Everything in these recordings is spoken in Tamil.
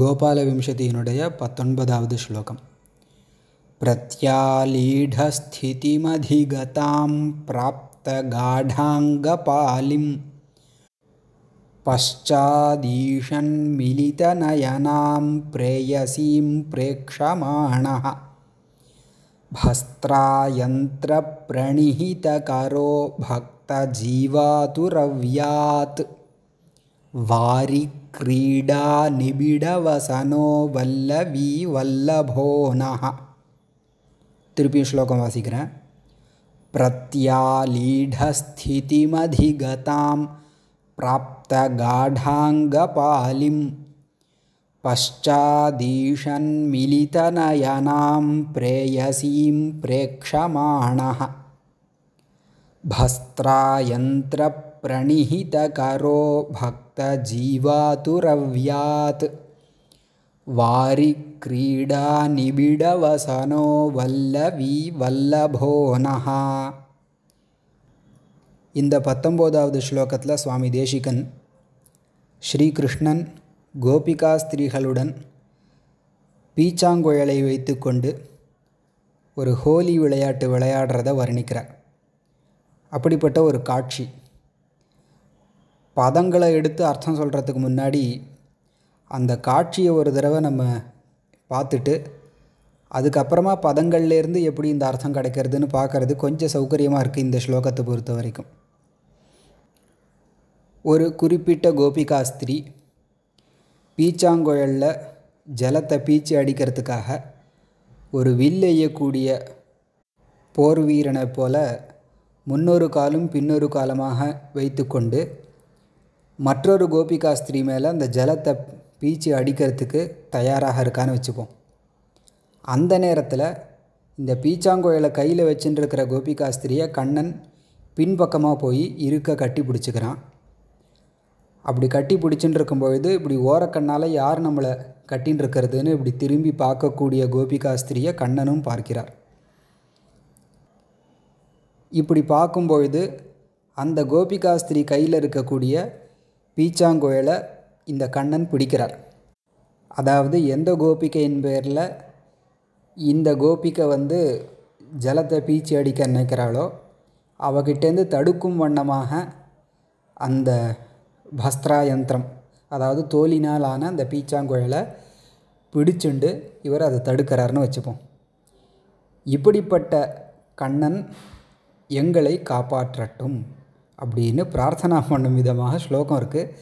गोपालविंशतिनुடைய पत्तोन्पदावद् श्लोकम्। प्रत्यालीढस्थितिमधिगतां प्राप्तगाढाङ्गपालिं पश्चादीशन्मिलितनयनां प्रेयसीं प्रेक्षमाणः। भस्त्रायन्त्रप्रणिहितकरो भक्तजीवातुरव्यात् वारिक्रीडानिबिडवसनो वल्लवीवल्लभो नः திருப்பியும் ஸ்லோகம் வாசிக்கிறேன் प्रत्यालीढस्थितिमधिगतां प्राप्तगाढाङ्गपालिं पश्चादीशन्मिलितनयनां प्रेयसीं प्रेक्षमाणः भस्त्रायन्त्रप्रणिहितकरो भक्तजीवातुरव्यात् वारिक्रीडानिबिडवसनो वल्लवीवल्लभो नः இந்த பத்தொம்போதாவது ஸ்லோகத்தில் சுவாமி தேசிகன் ஸ்ரீகிருஷ்ணன் கோபிகா ஸ்திரீகளுடன் பீச்சாங்குழலை வைத்துக்கொண்டு ஒரு ஹோலி விளையாட்டு விளையாடுறத வர்ணிக்கிறார் அப்படிப்பட்ட ஒரு காட்சி பதங்களை எடுத்து அர்த்தம் சொல்கிறதுக்கு முன்னாடி அந்த காட்சியை ஒரு தடவை நம்ம பார்த்துட்டு அதுக்கப்புறமா பதங்கள்லேருந்து எப்படி இந்த அர்த்தம் கிடைக்கிறதுன்னு பார்க்குறது கொஞ்சம் சௌகரியமாக இருக்குது இந்த ஸ்லோகத்தை பொறுத்த வரைக்கும். ஒரு குறிப்பிட்ட கோபிகாஸ்திரி பீச்சாங்குழலில் ஜலத்தை பீச்சி அடிக்கிறதுக்காக ஒரு வில் எய்யக்கூடிய போர் வீரனை போல முன்னொரு காலும் பின்னொரு காலமாக வைத்துக்கொண்டு மற்றொரு கோபிகா ஸ்திரீ மேலே அந்த ஜலத்தை பீச்சி அடிக்கிறதுக்கு தயாராக இருக்கான்னு வச்சுப்போம். அந்த நேரத்தில் இந்த பீச்சாங்கோயிலை கையில் வச்சுட்டுருக்கிற கோபிகா ஸ்திரியை கண்ணன் பின்பக்கமாக போய் இருக்க கட்டி பிடிச்சிக்கிறான். அப்படி கட்டி பிடிச்சின்னு இப்படி ஓரக்கண்ணால் யார் நம்மளை கட்டின்னு இருக்கிறதுன்னு இப்படி திரும்பி பார்க்கக்கூடிய கோபிகா ஸ்திரியை கண்ணனும் பார்க்கிறார். இப்படி பார்க்கும்பொழுது அந்த கோபிகா ஸ்திரீ கையில் இருக்கக்கூடிய பீச்சாங்குழலை இந்த கண்ணன் பிடிக்கிறார். அதாவது எந்த கோபிகையின் பேரில் இந்த கோபிகை வந்து ஜலத்தை பீச்சி அடிக்க நினைக்கிறாளோ அவகிட்டேருந்து தடுக்கும் வண்ணமாக அந்த பஸ்திரா யந்திரம் அதாவது தோலினால் ஆன அந்த பீச்சாங்குழலை பிடிச்சுண்டு இவர் அதை தடுக்கிறாருன்னு வச்சுப்போம். இப்படிப்பட்ட கண்ணன் எங்களை காப்பாற்றட்டும். அப்படின்னு பிரார்த்தனா பண்ணும் விதமாக ஸ்லோகம் இருக்குது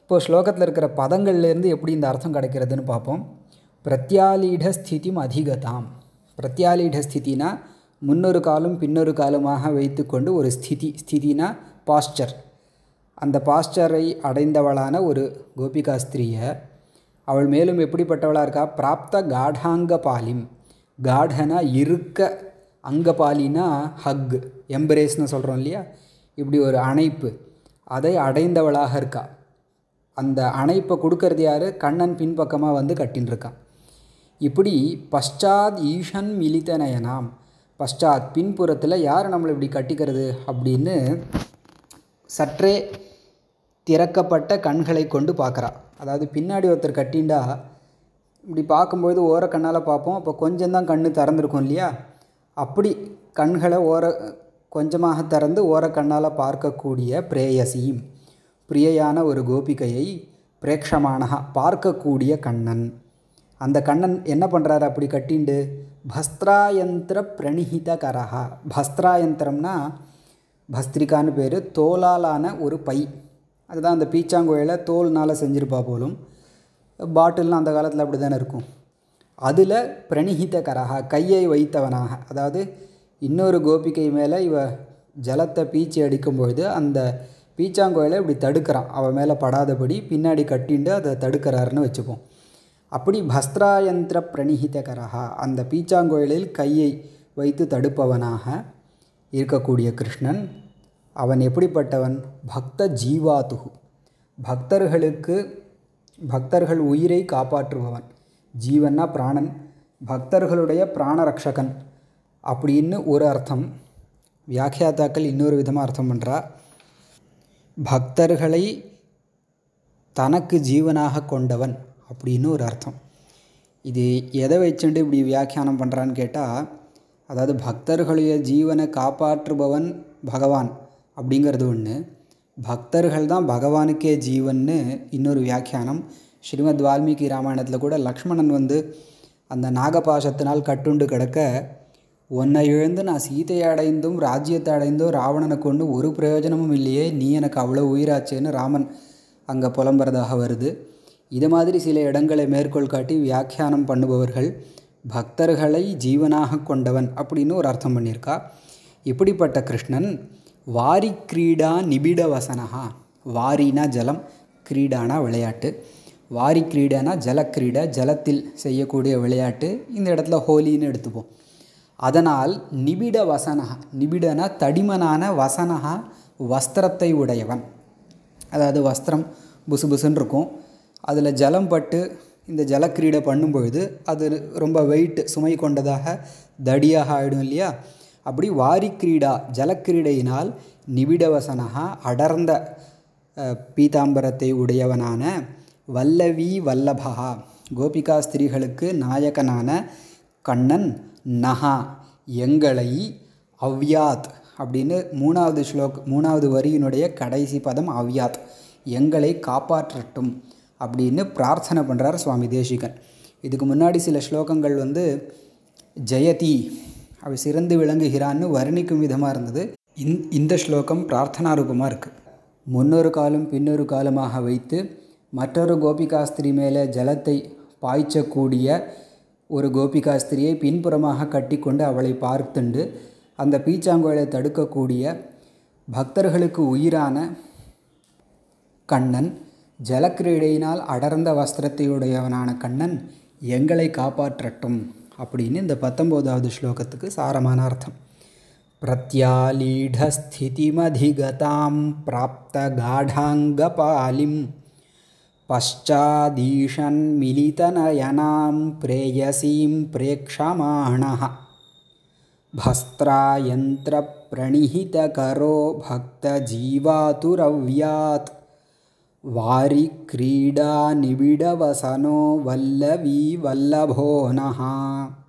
இப்போது ஸ்லோகத்தில் இருக்கிற பதங்கள்லேருந்து எப்படி இந்த அர்த்தம் கிடைக்கிறதுன்னு பார்ப்போம். பிரத்யாலீட ஸ்திதிம் அதிகதாம். பிரத்யாலீட ஸ்திதினா முன்னொரு காலும் பின்னொரு காலமாக வைத்துக்கொண்டு ஒரு ஸ்திதி ஸ்திதினா பாஸ்டர். அந்த பாஸ்டரை அடைந்தவளான ஒரு கோபிகா ஸ்திரீயை அவள் மேலும் எப்படிப்பட்டவளாக இருக்கா? பிராப்த காடாங்க பாலிம். காடனா இருக்க அங்கபாலினா ஹக் எம்பரேஸ்னு சொல்கிறோம் இல்லையா? இப்படி ஒரு அணைப்பு. அதை அடைந்தவளாக இருக்கா? அந்த அணைப்பை கொடுக்கறது யார்? கண்ணன் பின்பக்கமாக வந்து கட்டின்ருக்கான் இப்படி பஷ்டாத் ஈஷன் மிலித்தனயனாம். பஷ்டாத் பின்புறத்தில் யார் நம்மளை இப்படி கட்டிக்கிறது? அப்படின்னு சற்றே திறக்கப்பட்ட கண்களை கொண்டு பார்க்குறா. அதாவது பின்னாடி ஒருத்தர் கட்டின்டா இப்படி பார்க்கும்பொழுது ஓர கண்ணால் பார்ப்போம். அப்போ கொஞ்சம்தான் கண் திறந்துருக்கும் இல்லையா? அப்படி கண்களை ஓர கொஞ்சமாக திறந்து ஓர கண்ணால் பார்க்கக்கூடிய பிரேயசியும் பிரியையான ஒரு கோபிகையை பிரேக்ஷமானகா பார்க்கக்கூடிய கண்ணன். அந்த கண்ணன் என்ன பண்ணுறாரு அப்படி கட்டிண்டு? பஸ்திராயந்திர பிரணிஹித கரஹா. பஸ்திராயந்திரம்னா பஸ்திரிக்கான்னு பேர் தோலாலான ஒரு பை. அதுதான் அந்த பீச்சாங்குழையில் தோல்னால் செஞ்சுருப்பா போலும். பாட்டில்லாம் அந்த காலத்தில் அப்படி தானே இருக்கும். அதில் பிரணிஹித கரஹா கையை வைத்தவனாக அதாவது இன்னொரு கோபிகை மேலே இவ ஜலத்தை பீச்சி அடிக்கும்பொழுது அந்த பீச்சாங்கோயிலை இப்படி தடுக்கிறான். அவன் மேலே படாதபடி பின்னாடி கட்டிண்டு அதை தடுக்கிறாருன்னு வச்சுப்போம். அப்படி பஸ்திராயந்திர பிரணிகிதகரகா அந்த பீச்சாங்கோயிலில் கையை வைத்து தடுப்பவனாக இருக்கக்கூடிய கிருஷ்ணன் அவன் எப்படிப்பட்டவன்? பக்த ஜீவாத்துகு பக்தர்களுக்கு பக்தர்கள் உயிரை காப்பாற்றுபவன். ஜீவன்னா பிராணன். பக்தர்களுடைய பிராணரக்ஷகன். அப்படின்னு ஒரு அர்த்தம். வியாக்கியாத்தாக்கள் இன்னொரு விதமாக அர்த்தம் பண்ணுறா பக்தர்களை தனக்கு ஜீவனாக கொண்டவன் அப்படின்னு ஒரு அர்த்தம். இது எதை வச்சுட்டு இப்படி வியாக்கியானம் பண்ணுறான்னு கேட்டால் அதாவது பக்தர்களுடைய ஜீவனை காப்பாற்றுபவன் பகவான் அப்படிங்கிறது ஒன்று பக்தர்கள் தான் பகவானுக்கே ஜீவன்னு இன்னொரு வியாக்கியானம். ஸ்ரீமத் வால்மீகி ராமாயணத்தில் கூட லக்ஷ்மணன் வந்து அந்த நாகபாசத்தினால் கட்டுண்டு கிடக்க உன்னை இழந்து நான் சீதையை அடைந்தும் ராஜ்யத்தை அடைந்தும் ராவணனை கொண்டு ஒரு பிரயோஜனமும் இல்லையே. நீ எனக்கு அவ்வளோ உயிராச்சேன்னு ராமன் அங்கே புலம்புறதாக வருது. இது மாதிரி சில இடங்களை மேற்கோள் காட்டி வியாக்கியானம் பண்ணுபவர்கள் பக்தர்களை ஜீவனாக கொண்டவன் அப்படின்னு ஒரு அர்த்தம் பண்ணியிருக்கா. இப்படிப்பட்ட கிருஷ்ணன் வாரி கிரீடா நிபிட வசனஹா வாரினா ஜலம் கிரீடானா விளையாட்டு. வாரி கிரீடானா ஜலக்கிரீடா ஜலத்தில் செய்யக்கூடிய விளையாட்டு. இந்த இடத்துல ஹோலின்னு எடுத்துப்போம். அதனால் நிபிட வசனஹா நிபிடன தடிமனான வசனஹா வஸ்திரத்தை உடையவன். அதாவது வஸ்திரம் புசு புசுன்னு இருக்கும். அதில் ஜலம் பட்டு இந்த ஜலக்கிரீடை பண்ணும்பொழுது அது ரொம்ப வெயிட் சுமை கொண்டதாக தடியாக ஆகிடும் இல்லையா? அப்படி வாரிக்கிரீடா ஜலக்கிரீடையினால் நிபிடவசனகா அடர்ந்த பீதாம்பரத்தை உடையவனான வல்லவி வல்லபா கோபிகா ஸ்திரீகளுக்கு நாயகனான கண்ணன் நஹா எங்களை அவ்யாத் அப்படின்னு மூணாவது ஸ்லோக் மூணாவது வரியினுடைய கடைசி பதம் அவ்யாத் எங்களை காப்பாற்றட்டும் அப்படின்னு பிரார்த்தனை பண்ணுறார் சுவாமி தேசிகன். இதுக்கு முன்னாடி சில ஸ்லோகங்கள் வந்து ஜெயதி அவ சிறந்து விளங்குகிறான்னு வர்ணிக்கும் விதமாக இருந்தது. இந் இந்த ஸ்லோகம் பிரார்த்தனா ரூபமாக இருக்குது முன்னொரு காலம் பின்னொரு காலமாக வைத்து மற்றொரு கோபிகாஸ்திரி மேலே ஜலத்தை பாய்ச்சக்கூடிய ஒரு கோபிகாஸ்திரியை பின்புறமாக கட்டிக்கொண்டு அவளை பார்த்துண்டு அந்த பீச்சாங்குழலை தடுக்கக்கூடிய பக்தர்களுக்கு உயிரான கண்ணன் ஜலக்கிரீடையினால் அடர்ந்த வஸ்திரத்தையுடையவனான கண்ணன் எங்களை காப்பாற்றட்டும் அப்படின்னு இந்த பத்தொம்போதாவது ஸ்லோகத்துக்கு சாரமான அர்த்தம். பிரத்யாலீடஸ்திதிமதிகதாம் பிராப்த காடாங்கபாலிம் पश्चादीशन्मिलितनयनां प्रेयसीं प्रेक्षमाणः। भस्त्रायन्त्रप्रणिहितकरो भक्तजीवातुरव्यात्। वारिक्रीडानिबिडवसनो वल्लवी वल्लभो नः।